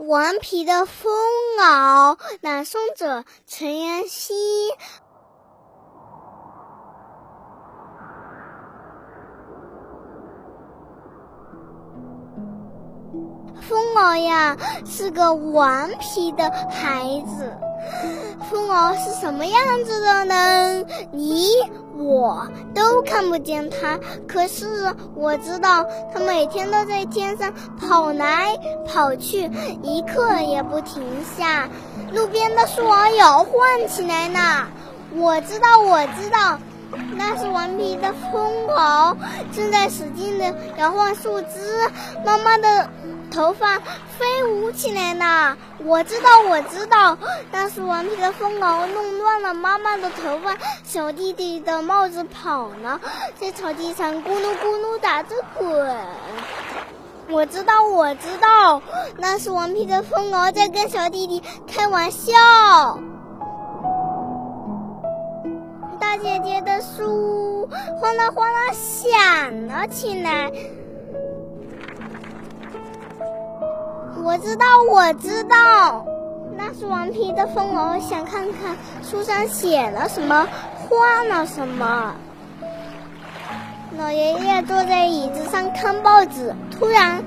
顽皮的疯袄，朗诵者陈妍希。疯袄呀，是个顽皮的孩子。风儿是什么样子的呢？你我都看不见它，可是我知道它每天都在天上跑来跑去，一刻也不停下。路边的树儿摇晃起来呢。我知道，我知道，那是顽皮的疯袄正在使劲的摇晃树枝。妈妈的。头发飞舞起来呢！我知道，我知道，那是顽皮的疯狗弄乱了妈妈的头发。小弟弟的帽子跑了，在草地上咕噜咕噜打着滚。我知道，我知道，那是顽皮的疯狗在跟小弟弟开玩笑。大姐姐的书哗啦哗啦响了起来。我知道，我知道，那是顽皮的风儿想看看书上写了什么，画了什么。老爷爷坐在椅子上看报纸，突然，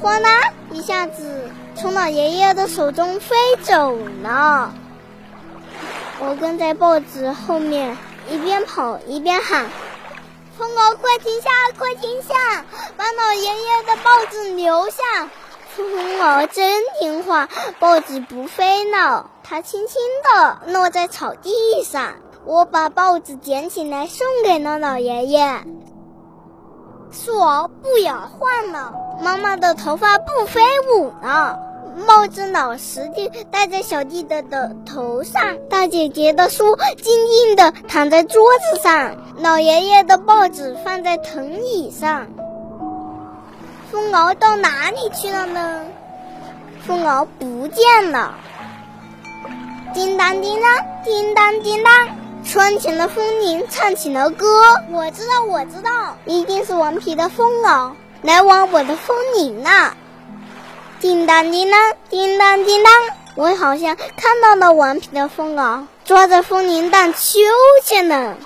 哗啦一下子从老爷爷的手中飞走了。我跟在报纸后面，一边跑一边喊：“疯狗，快停下，快停下，把老爷爷的报纸留下。”疯狗真听话，报纸不飞了，它轻轻地落在草地上。我把报纸捡起来，送给了老爷爷。树儿不摇晃了，妈妈的头发不飞舞了，帽子老实地戴在小弟弟的头上。大姐姐的书静静地躺在桌子上，老爷爷的报纸放在藤椅上。疯狗到哪里去了呢？疯狗不见了。叮当叮当，叮当叮当，窗前的风铃唱起了歌。我知道，我知道，一定是顽皮的疯狗来玩我的风铃了。叮当叮当，叮当叮当，我好像看到了顽皮的风啊抓着风铃荡秋千呢。